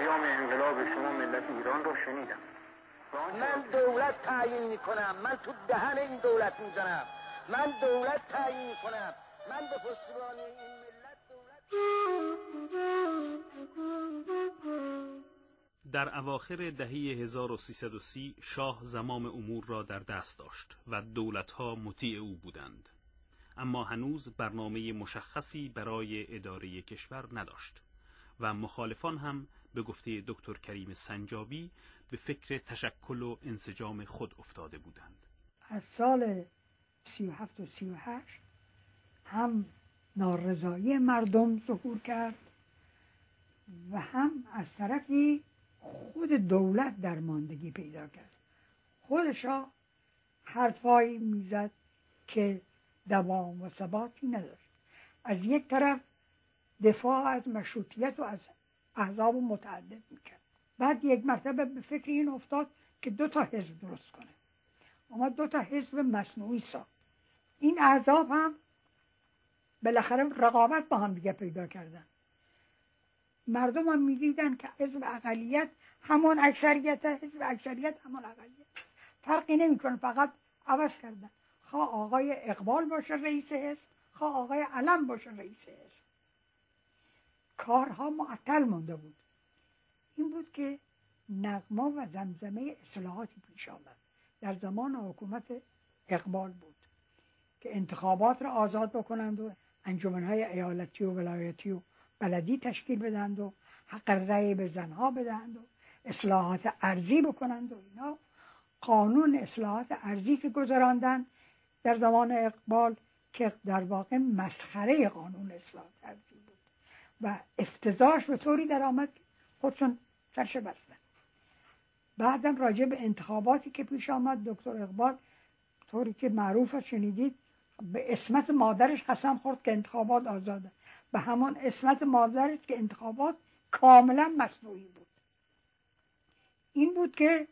پیام انقلاب شما ملت ایران رو شنیدم. من دولت تعیین می‌کنم. من تو دهن این دولت می‌زنم. من دولت تعیین کنم من به پشتیبان این ملت دولت در اواخر دهه 1330 شاه زمام امور را در دست داشت و دولتها مطیع او بودند. اما هنوز برنامه مشخصی برای اداره کشور نداشت. و مخالفان هم به گفته دکتر کریم سنجابی به فکر تشکل و انسجام خود افتاده بودند. از سال 37 و 38 هم نارضایی مردم ظهور کرد و هم از طرفی خود دولت در ماندگی پیدا کرد. خودشا حرفایی می‌زد که دوام و ثباتی نداشت. از یک طرف دفاع از مشروطیت و از احزاب متعدد می‌کرد. بعد یک مرتبه به فکر این افتاد که دو تا حزب درست کنه. اما دو تا حزب مصنوعی ساخت. این احزاب هم بالاخره رقابت با هم دیگه پیدا کردن. مردم هم می‌دیدن که حزب اقلیت همون اکثریت حزب اکثریت همون اقلیت. فرقی نمی‌کنه فقط عوض کردن. خواه آقای اقبال باشه رئیس حزب خواه آقای علم باشه رئیس حزب. کارها معطل مونده بود. این بود که نغما و زمزمه اصلاحاتی پیش آمد. در زمان حکومت اقبال بود که انتخابات را آزاد بکنند و انجمنهای ایالتی و ولایتی و بلدی تشکیل بدند و حق رأی به زنها بدهند و اصلاحات ارزی بکنند و اینا. قانون اصلاحات ارزی که گذراندن در زمان اقبال که در واقع مسخره قانون اصلاحات ارزی بود. و افتضاحش به طوری در آمد خودشون سرش بستن. بعدم راجع به انتخاباتی که پیش آمد دکتر اقبال طوری که معروف شنیدید به اسمت مادرش قسم خورد که انتخابات آزاده به همان اسمت مادرش که انتخابات کاملا مصنوعی بود. این بود که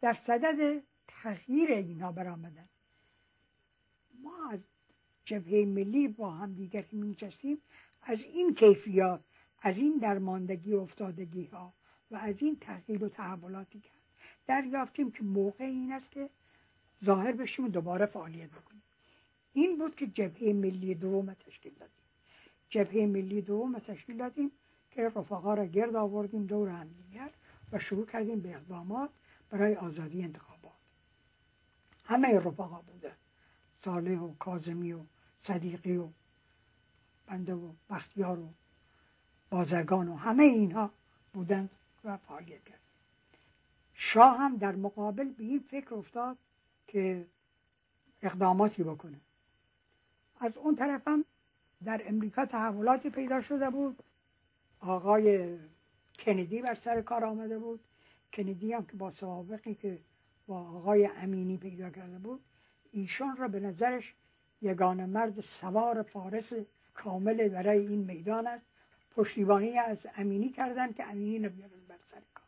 در صدد تغییر اینا برآمدن. ما از جبهه ملی با هم دیگر که از این کیفیات از این درماندگی و افتادگی ها و از این تغییر و تحولاتی کرد دریافتیم که موقع این است که ظاهر بشیم و دوباره فعالیت بکنیم. این بود که جبهه ملی دوم تشکیل دادیم. جبهه ملی دوم تشکیل دادیم که رفقا را گرد آوردیم دور هم دیگر و شروع کردیم به اقدامات برای آزادی انتخابات. همه رفقا بوده. صالح و کازمی و صدیقی و بنده و بختیار و بازرگان و همه اینها بودند و فعالیت کرد شاه هم در مقابل به این فکر افتاد که اقداماتی بکنه. از اون طرف هم در امریکا تحولاتی پیدا شده بود. آقای کندی بر سر کار آمده بود. کندی هم که با سوابقی که با آقای امینی پیدا کرده بود ایشان را به نظرش یگان مرد سوار فارس کامل برای این میدان است. پشتیبانی از امینی کردند که امینی نبیارن بر سر کار.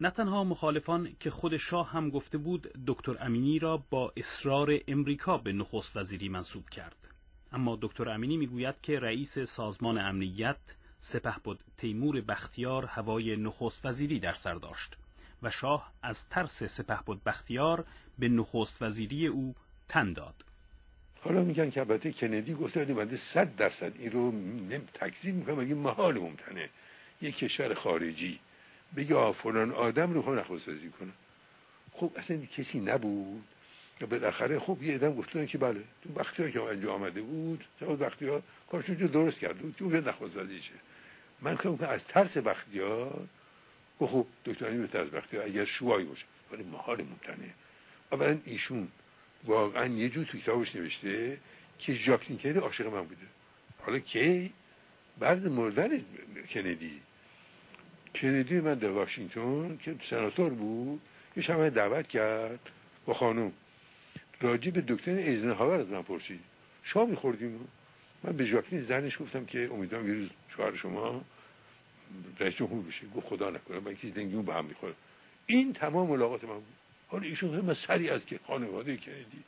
نه تنها مخالفان که خود شاه هم گفته بود دکتر امینی را با اصرار امریکا به نخست وزیری منصوب کرد. اما دکتر امینی می‌گوید که رئیس سازمان امنیت سپه بود تیمور بختیار هوای نخست وزیری در سر داشت و شاه از ترس سپه بود بختیار به نخست وزیری او تن داد. حالا میگن که البته کندی گفته بنده صد درصد این رو تکذیب می‌کنه مگه محال ممکنه یک کشور خارجی بگه فلان آدم رو نخست وزیری کنه؟ خب اصلا کسی نبود. بالاخره خب یه ادم گفتن که بله تو وقتی که انجام آمده بود تو وقتی ها کارشون جو درست کرده بود تو نخواست شه من که از ترس بختیار گفت خب دکتر به ترس بختیار اگر شوایی باشه. ولی محال ممکنه. اولا ایشون واقعا یه جور تو کتابش نوشته که ژاک نیکلی عاشق من بوده. حالا کی؟ بعد مردن کندی. کندی من در واشنگتن که سناتور بود یه شب دعوت کرد با خانم راجی به دکتر ایزنهاور از من پرسید. شما میخوردیم من به ژاکلین زنش گفتم که امیدوارم یه روز شوهر شما رئیس جمهور بشه. گفت خدا نکنه من کسی دنگیون به هم می‌خوره. این تمام ملاقات من بود. حالا ایشون همه سری از که خانواده کندی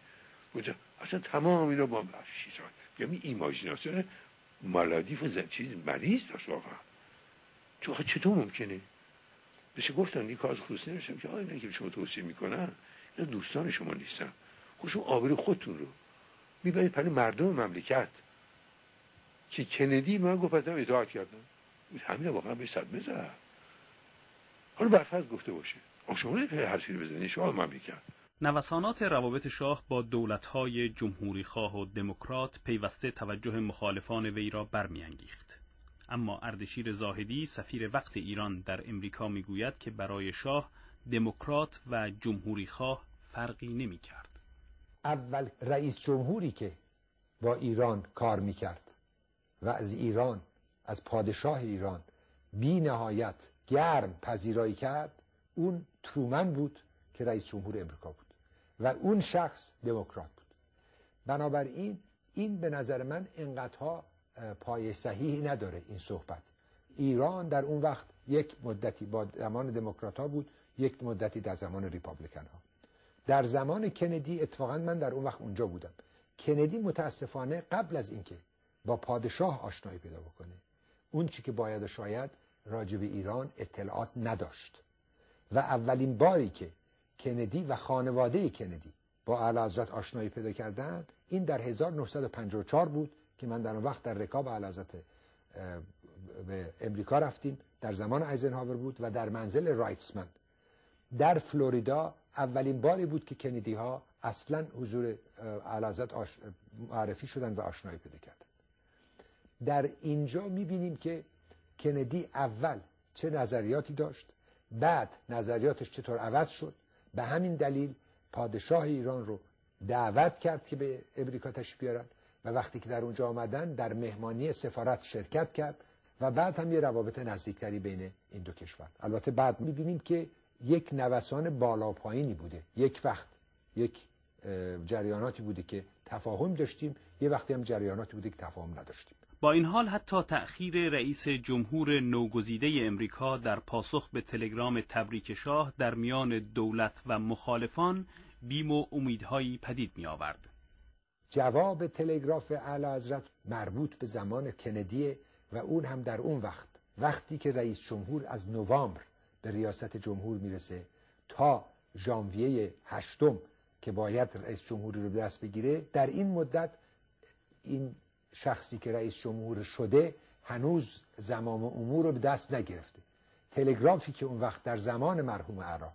کجا اصلا تمام اینا با شیشان یعنی ایماجیناسیون مالادیف و چیز مریض داشت واقعا. تو چطور ممکنه؟ بشه گفتن یک کار خصوصی نمیشم. که آیا که شما توصیه می‌کنن. اینا دوستان شما نیستن. خوشون آبرو خودتون رو می‌برید پلی مردم مملکت. که کندی من گفت ازم اطاعت کردم. همین واقعا به صدمه زد حالا برفرض گفته باشه. شما نمی‌تونید هر چیزی بزنید شما مملکت نوسانات روابط شاه با دولتهای جمهوری خواه و دموکرات پیوسته توجه مخالفان وی را برمیانگیخت. اما اردشیر زاهدی سفیر وقت ایران در امریکا می‌گوید که برای شاه دموکرات و جمهوری خواه فرقی نمی کرد. اول رئیس جمهوری که با ایران کار می‌کرد و از ایران از پادشاه ایران بی نهایت گرم پذیرایی کرد اون ترومن بود که رئیس جمهور امریکا بود و اون شخص دموکرات بود. بنابراین این به نظر من انقدرها پای صحیحی نداره این صحبت. ایران در اون وقت یک مدتی با زمان دموکرات ها بود یک مدتی در زمان ریپابلیکن ها در زمان کندی اتفاقا من در اون وقت اونجا بودم. کندی متاسفانه قبل از اینکه با پادشاه آشنایی پیدا بکنه اون چی که باید و شاید راجب ایران اطلاعات نداشت. و اولین باری که کندی و خانواده کندی با اعلی حضرت آشنایی پیدا کردن این در 1954 بود که من در اون وقت در رکاب اعلی حضرت به امریکا رفتیم در زمان ایزنهاور بود و در منزل رایتسمن. در فلوریدا اولین باری بود که کندی ها اصلا حضور اعلی حضرت معرفی شدن و آشنایی پیدا کردن در اینجا می‌بینیم که کندی اول چه نظریاتی داشت؟ بعد نظریاتش چطور عوض شد به همین دلیل پادشاه ایران رو دعوت کرد که به امریکا تشریف بیارن و وقتی که در اونجا آمدن در مهمانی سفارت شرکت کرد و بعد هم یه روابط نزدیکتری بین این دو کشور. البته بعد می‌بینیم که یک نوسان بالا پایینی بوده. یک وقت یک جریاناتی بوده که تفاهم داشتیم یه وقتی هم جریاناتی بوده که تفاهم نداشتیم. با این حال حتی تأخیر رئیس جمهور نوگزیده امریکا در پاسخ به تلگرام تبریک شاه در میان دولت و مخالفان بیم و امیدهایی پدید می آورد. جواب تلگراف اعلی حضرت مربوط به زمان کندی و اون هم در اون وقت وقتی که رئیس جمهور از نوامبر به ریاست جمهور می‌رسه تا ژانویه هشتم که باید رئیس جمهوری رو دست بگیره در این مدت این شخصی که رئیس جمهور شده هنوز زمام امور رو به دست نگرفته. تلگرافی که اون وقت در زمان مرحوم عرا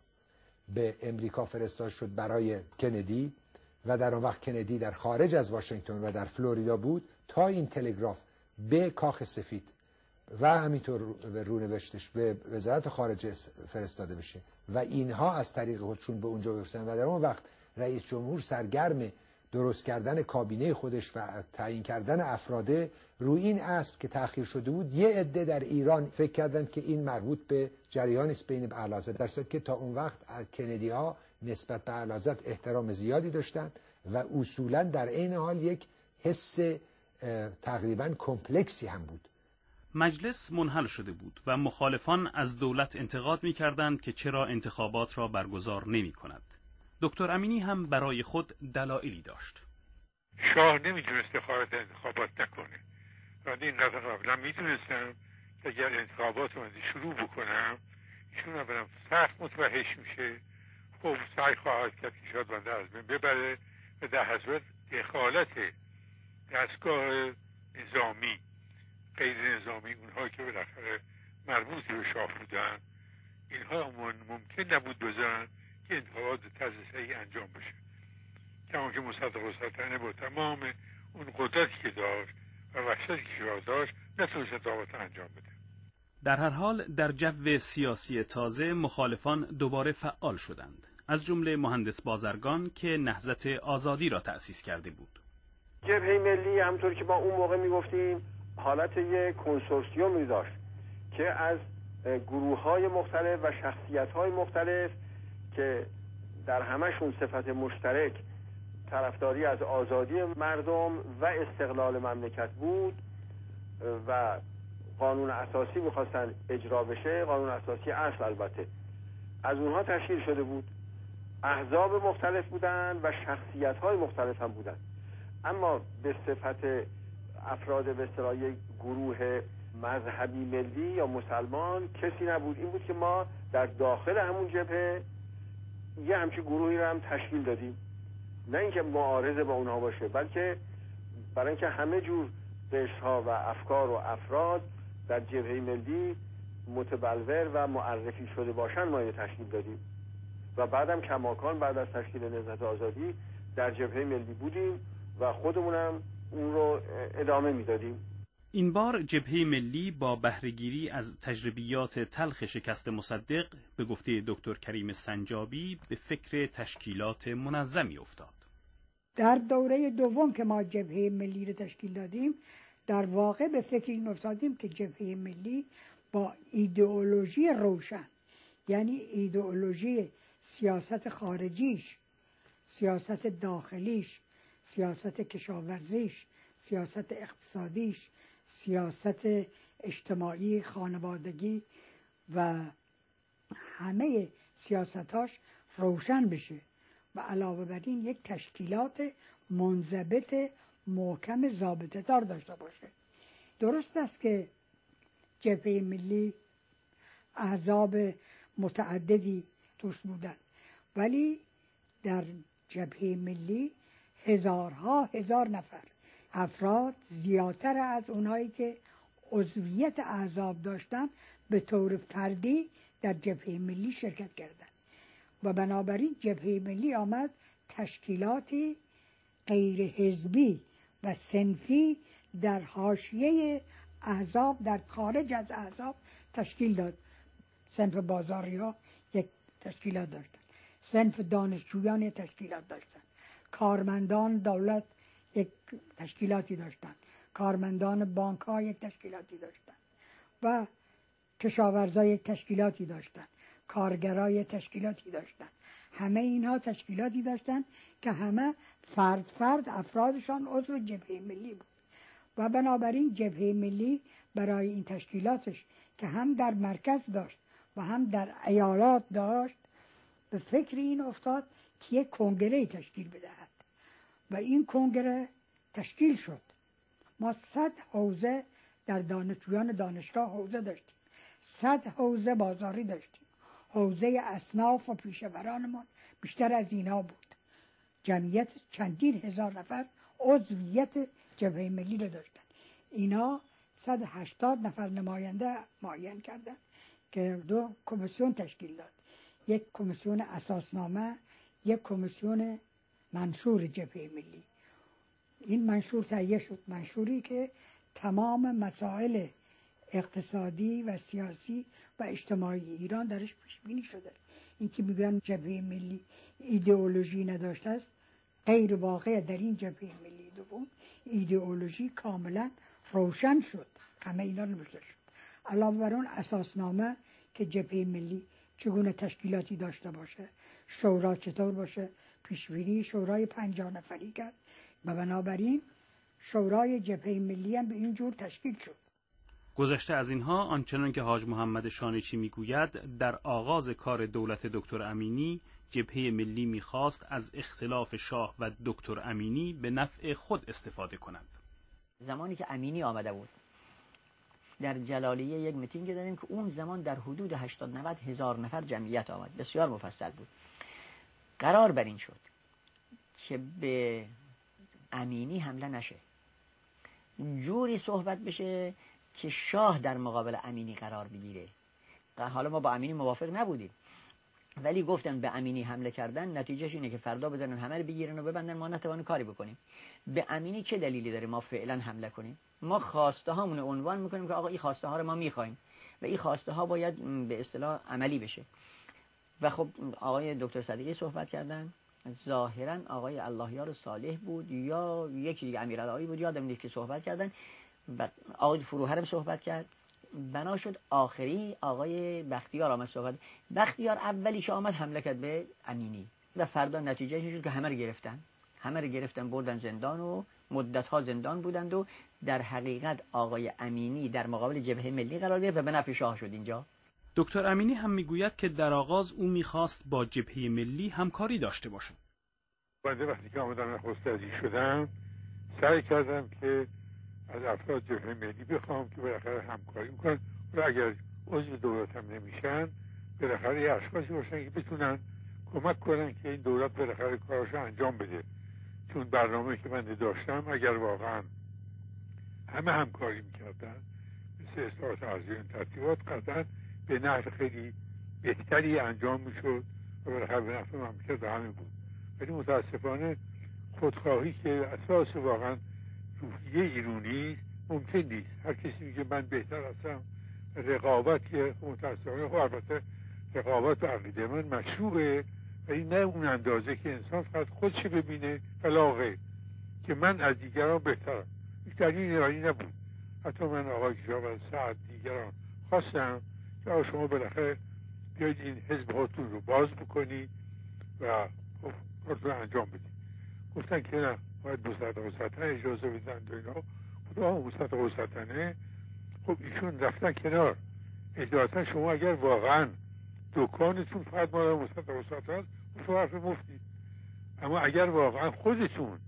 به امریکا فرستاد شد برای کندی و در اون وقت کندی در خارج از واشنگتن و در فلوریدا بود تا این تلگراف به کاخ سفید و همینطور رونوشتش به وزارت خارجه فرستاده بشه. و اینها از طریق خودشون به اونجا برسن و در اون وقت رئیس جمهور سرگرم درست کردن کابینه خودش و تعیین کردن افراده روی این است که تأخیر شده بود یه عده در ایران فکر کردند که این مربوط به جریان است بین اعلیحضرت درصد که تا اون وقت کندی ها نسبت به اعلیحضرت احترام زیادی داشتند و اصولا در عین حال یک حس تقریبا کمپلکسی هم بود مجلس منحل شده بود و مخالفان از دولت انتقاد می کردند که چرا انتخابات را برگزار نمی کند. دکتر امینی هم برای خود دلایلی داشت. شاه نمی‌تونست خارج انتخابات نکنه. و این قضا قبلا می‌تونستم که اگر انتخابات رو شروع بکنم ایشون اولا سخت متوحش میشه. خب سعی خواهد کرد که شاید بنده از من ببره و در حضرت دخالت دستگاه نظامی غیر نظامی اونها که بالاخره مربوط به شاه بودن اینها ممکن نبود بزن. که انتخابات طرز انجام بشه. کما که مصدق السلطنه با تمام اون قدرتی که داشت و وحشتی که داشت نتونست انتخابات انجام بده. در هر حال در جو سیاسی تازه مخالفان دوباره فعال شدند. از جمله مهندس بازرگان که نهضت آزادی را تأسیس کرده بود. جبهه ملی همطور که با اون موقع می‌گفتیم حالت یک کنسورسیومی داشت که از گروه های مختلف و شخصیت های مختلف که در همشون صفت مشترک طرفداری از آزادی مردم و استقلال مملکت بود و قانون اساسی می‌خواستن اجرا بشه قانون اساسی اصل البته. از اونها تشکیل شده بود. احزاب مختلف بودن و شخصیت های مختلف هم بودن. اما به صفت افراد به گروه مذهبی ملی یا مسلمان کسی نبود. این بود که ما در داخل همون جبهه یه همچین گروهی رو هم تشکیل دادیم. نه اینکه معارض با اونها باشه بلکه برای اینکه همه جور ها و افکار و افراد در جبهه ملی متبلور و معرفی شده باشن ما تشکیل دادیم. و بعدم کماکان بعد از تشکیل نهضت آزادی در جبهه ملی بودیم و خودمونم اون رو ادامه می‌دادیم. این بار جبهه ملی با بهرهگیری از تجربیات تلخ شکست مصدق به گفته دکتر کریم سنجابی به فکر تشکیلات منظمی افتاد. در دوره دوم که ما جبهه ملی رو تشکیل دادیم در واقع به فکر این افتادیم که جبهه ملی با ایدئولوژی روشن یعنی ایدئولوژی سیاست خارجیش سیاست داخلیش سیاست کشاورزیش سیاست اقتصادیش سیاست اجتماعی خانوادگی و همه سیاستاش روشن بشه و علاوه بر این یک تشکیلات منضبط محکم ضابطه دار داشته باشه. درست است که جبهه ملی احزاب متعددی توش بودن ولی در جبهه ملی هزارها هزار نفر افراد زیادتر از اونهایی که عضویت احزاب داشتن به طور فردی در جبهه ملی شرکت کردند و بنابراین جبهه ملی آمد تشکیلاتی غیر حزبی و سنفی در حاشیه احزاب در خارج از احزاب تشکیل داد. سنف بازاری ها یک تشکیلات داشتن. سنف دانشجویان تشکیلات داشتن. کارمندان دولت تشکیلاتی داشتن. کارمندان بانک ها یک تشکیلاتی داشتن. و کشاورزا یک تشکیلاتی داشتن. کارگرای تشکیلاتی داشتن. همه اینها تشکیلاتی داشتن که همه فرد فرد افرادشان عضو جبهه ملی بود. و بنابراین جبهه ملی برای این تشکیلاتش که هم در مرکز داشت و هم در ایالات داشت به فکر این افتاد که یک کنگره تشکیل بدهد. و این کنگره تشکیل شد. ما صد حوزه در دانشجویان دانشگاه حوزه داشتیم. صد حوزه بازاری داشتیم. حوزه اصناف و پیشورانمان. بیشتر از اینا بود. جمعیت چندین هزار نفر عضویت جبهه ملی رو داشتن. اینا 180 نفر نماینده معین کردن که دو کمیسیون تشکیل داد. یک کمیسیون اساسنامه یک کمیسیون منشور جبهه ملی. این منشور تهیه شد. منشوری که تمام مسائل اقتصادی و سیاسی و اجتماعی ایران درش پیش بینی شده. این که میگن جبهه ملی ایدئولوژی نداشته است غیر واقع در این جبهه ملی دوم ایدئولوژی کاملا روشن شد. همه اینا نوشته شد علاوه بر اون اساسنامه که جبهه ملی چگونه تشکیلاتی داشته باشه شورا چطور باشه پیشبینی شورای پنجاه نفری کرد. و بنابراین شورای جبهه ملی هم به این جور تشکیل شد. گذشته از اینها آنچنان که حاج محمد شانچی می‌گوید در آغاز کار دولت دکتر امینی جبهه ملی می‌خواست از اختلاف شاه و دکتر امینی به نفع خود استفاده کنند زمانی که امینی آمده بود در جلالیه یک میتینگ دادیم که اون زمان در حدود 80 90 هزار نفر جمعیت آمد. بسیار مفصل بود. قرار بر این شد که به امینی حمله نشه. جوری صحبت بشه که شاه در مقابل امینی قرار بگیره. حالا ما با امینی موافق نبودیم. ولی گفتن به امینی حمله کردن نتیجهش اینه که فردا بزنن همه رو بگیرن و ببندن. ما نتوان کاری بکنیم. به امینی چه دلیلی داره ما فعلا حمله کنیم؟ ما خواسته هامون عنوان می‌کنیم که آقا این خواسته ها رو ما می‌خوایم و این خواسته ها باید به اصطلاح عملی بشه. و خب آقای دکتر صدیقی صحبت کردن. ظاهرا آقای اللهیار صالح بود یا یکی دیگه امیرالعلی بود یادم نیست که صحبت کردن. و آقای فروهرم صحبت کرد. بنا شد آخری آقای بختیار آمد صحبت. بختیار اولیش آمد حمله کرد به امینی و فردا نتیجه شد که همه رو گرفتن. همه رو گرفتن بردن زندان و مدت ها زندان بودند و در حقیقت آقای امینی در مقابل جبهه ملی قرار گرفت و به نفع شاه شد اینجا. دکتر امینی هم می‌گوید که در آغاز او می‌خواست با جبهه ملی همکاری داشته باشد. بنده وقتی که آمدن نخست شدم سعی کردم که از افراد جبهه ملی بخوام که بالاخره همکاری می‌کنن و اگر عضو دولت هم نمیشن بالاخره یه اشخاصی باشن که بتونن کمک کنن که این دولت بالاخره کاراشو انجام بده چون برنامه که من داشتم اگر واقعا همه همکاری می‌کردن مثل اصلاحات این ترتیبات قطعا به نحو خیلی بهتری انجام می‌شد و بالاخره به نفع مملکت همه بود. ولی متاسفانه خودخواهی که اساس واقعا روحیه ایرونی ممکن نیست. هر کسی میگه من بهتر هستم رقابت که متاسفانه خب البته رقابت و عقیده من مشروعه ولی نه اون اندازه که انسان فقط خودش ببینه علاقه که من از دیگران بهترم. هیچ دلیل ایرانی نبود. حتی من آقای کشاب از ساعت دیگران خواستم. که شما بالاخره بیاید این حزب هاتون رو باز بکنید و کارتون انجام بدید گفتن که نه باید مصدق و اجازه بدن و اینا. خدا مصدق و خب ایشون رفتن کنار. اجازتا شما اگر واقعا دکانتون فقط مال مصدق و سطح حرف مفتی. اما اگر واقعا خودتون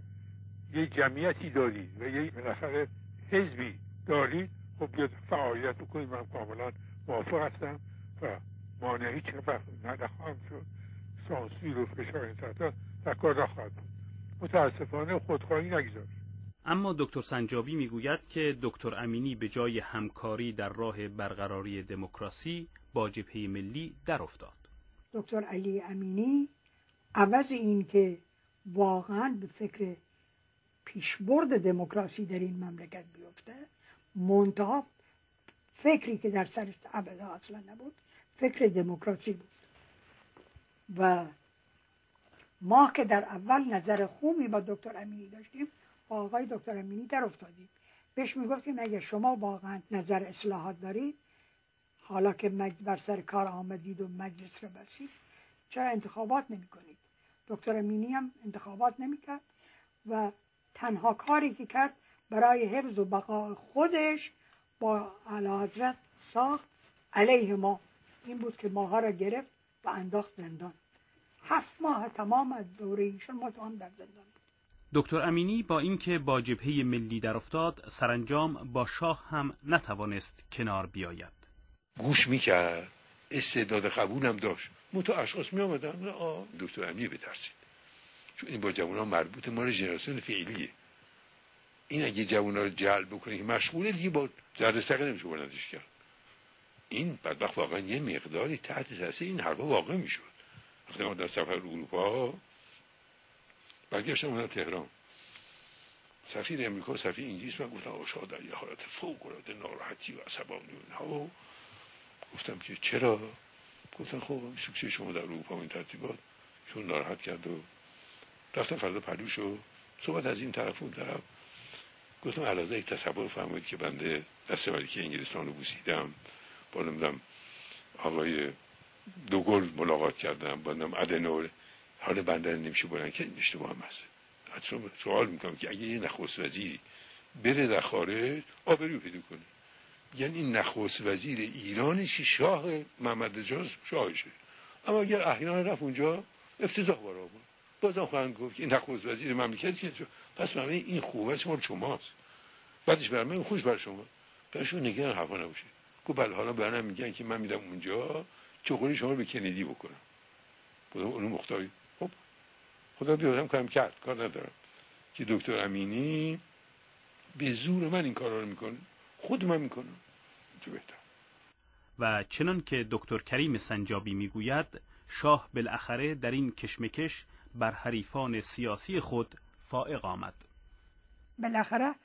یه جمعیتی دارید و یه بالاخره حزبی دارید خب بیاد فعالیت بکنید. من کاملا موافق هستم و مانعی چه نخواهم شد سانسور و فشار این در کار نخواهد بود متاسفانه خودخواهی نگذاشت اما دکتر سنجابی می‌گوید که دکتر امینی به جای همکاری در راه برقراری دموکراسی با جبهه ملی در افتاد. دکتر علی امینی عوض این که واقعا به فکر پیشبرد دموکراسی در این مملکت بیفته منتها فکری که در سرش ابدا اصلا نبود فکر دموکراسی بود. و ما که در اول نظر خوبی با دکتر امینی داشتیم با آقای دکتر امینی در افتادیم. بهش می‌گفتیم اگر شما واقعا نظر اصلاحات دارید حالا که بر سر کار آمدید و مجلس رو بسید چرا انتخابات نمی کنید دکتر امینی هم انتخابات نمی کرد و تنها کاری که کرد برای حفظ و بقای خودش با حضرت ساخت علیه ما. این بود که ماها را گرفت و انداخت زندان. هفت ماه تمام از دوره ایشون ما در زندان دکتر امینی با اینکه با جبهه ملی در افتاد سرانجام با شاه هم نتوانست کنار بیاید. گوش می‌کرد. استعداد قبولم داشت. تو اشخاص می آمدن دکتر امینی بترسید. چون این با جوان ها مربوط مال ژنراسیون فعلیه. این اگه جوان رو جلب بکنه که مشغوله دیگه با درد سقه نمیشه بلندش کرد. این بدبخت واقعا یه مقداری تحت تاثیر این حرفا واقع می‌شد. وقتی ما در سفر اروپا برگشتم اومدم تهران. سفیر امریکا و سفیر انگلیس من گفتم آشا در یه حالت فوق العاده ناراحتی و عصبانی و اینها. گفتم که چرا؟ گفتن خب سوکسه شما در اروپا این ترتیبات چون ناراحت کرد و رفتم فردا پلوش و صحبت از این طرف اون طرف گفتم علاوه یک تصور فرمایید که بنده دست ملکه انگلستان رو بوسیدم. با نمیدم آقای دوگل ملاقات کردم. با نمیدم ادنور. حال بنده نمیشه بلند که این اشتباه هم هست. سوال می‌کنم که اگه یه نخست وزیری بره در خارج آبرو پیدا کنه. یعنی این نخست وزیر ایرانشی شاه محمد رجاز شاهشه. اما اگر احیانا رفت اونجا افتضاح بار آورد بازم خواهند گفت که این نخست وزیر مملکت که پس من این خوبه شما شماست. بعدش برای من خوش بر شما. برشون نگران حرفا نباشه گفت بله حالا برنم میگن که من میدم اونجا چخوری شما رو به کندی بکنم. بودم اونو مختاری. خب. خدا بیادم کارم کرد. کار ندارم. که دکتر امینی به زور من این کارا رو می‌کنه. خود من می‌کنم. و چنان که دکتر کریم سنجابی می‌گوید شاه بالاخره در این کشمکش بر حریفان سیاسی خود فائق آمد. بالاخره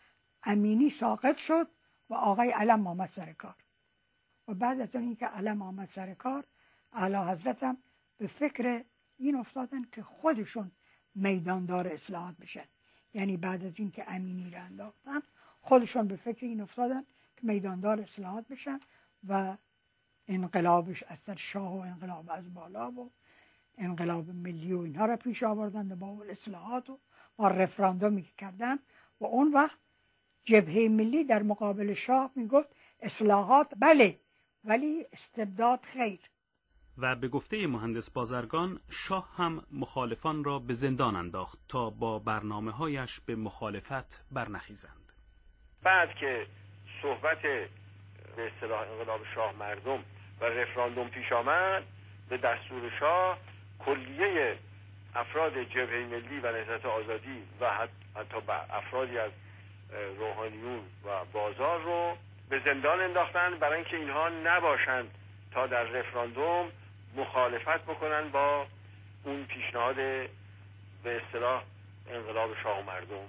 امینی ساقط شد و آقای علم آمد سر کار. و بعد از اینکه علم آمد سر کار اعلی حضرتم به فکر این افتادن که خودشون میداندار اصلاحات بشن. یعنی بعد از اینکه امینی را انداختن خودشون به فکر این افتادن که میداندار اصلاحات بشن و انقلابش از سر شاه و انقلاب از بالا و انقلاب ملی و اینها را پیش آوردن با اون اصلاحات و ما رفراندومی که کردن. و اون وقت جبهه ملی در مقابل شاه می‌گفت اصلاحات بله ولی استبداد خیر. و به گفته مهندس بازرگان شاه هم مخالفان را به زندان انداخت تا با برنامه هایش به مخالفت برنخیزند. بعد که صحبت به اصطلاح انقلاب شاه مردم و رفراندوم پیش آمد به دستور شاه کلیه افراد جبهه ملی و نهضت آزادی و حتی افرادی از روحانیون و بازار رو به زندان انداختن برای اینکه اینها نباشند تا در رفراندوم مخالفت بکنن با اون پیشنهاد به اصطلاح انقلاب شاه و مردم.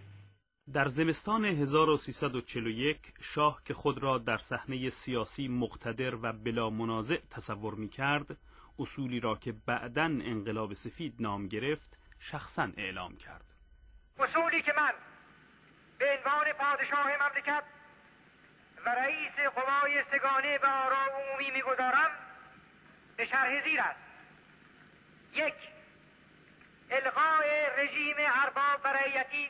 در زمستان 1341 شاه که خود را در صحنه سیاسی مقتدر و بلا منازع تصور می کرد اصولی را که بعدا انقلاب سفید نام گرفت شخصا اعلام کرد. اصولی که من به عنوان پادشاه مملکت و رئیس قوای سگانه و آرا عمومی می‌گذارم به شرح زیر است. یک الغای رژیم ارباب و رعیتی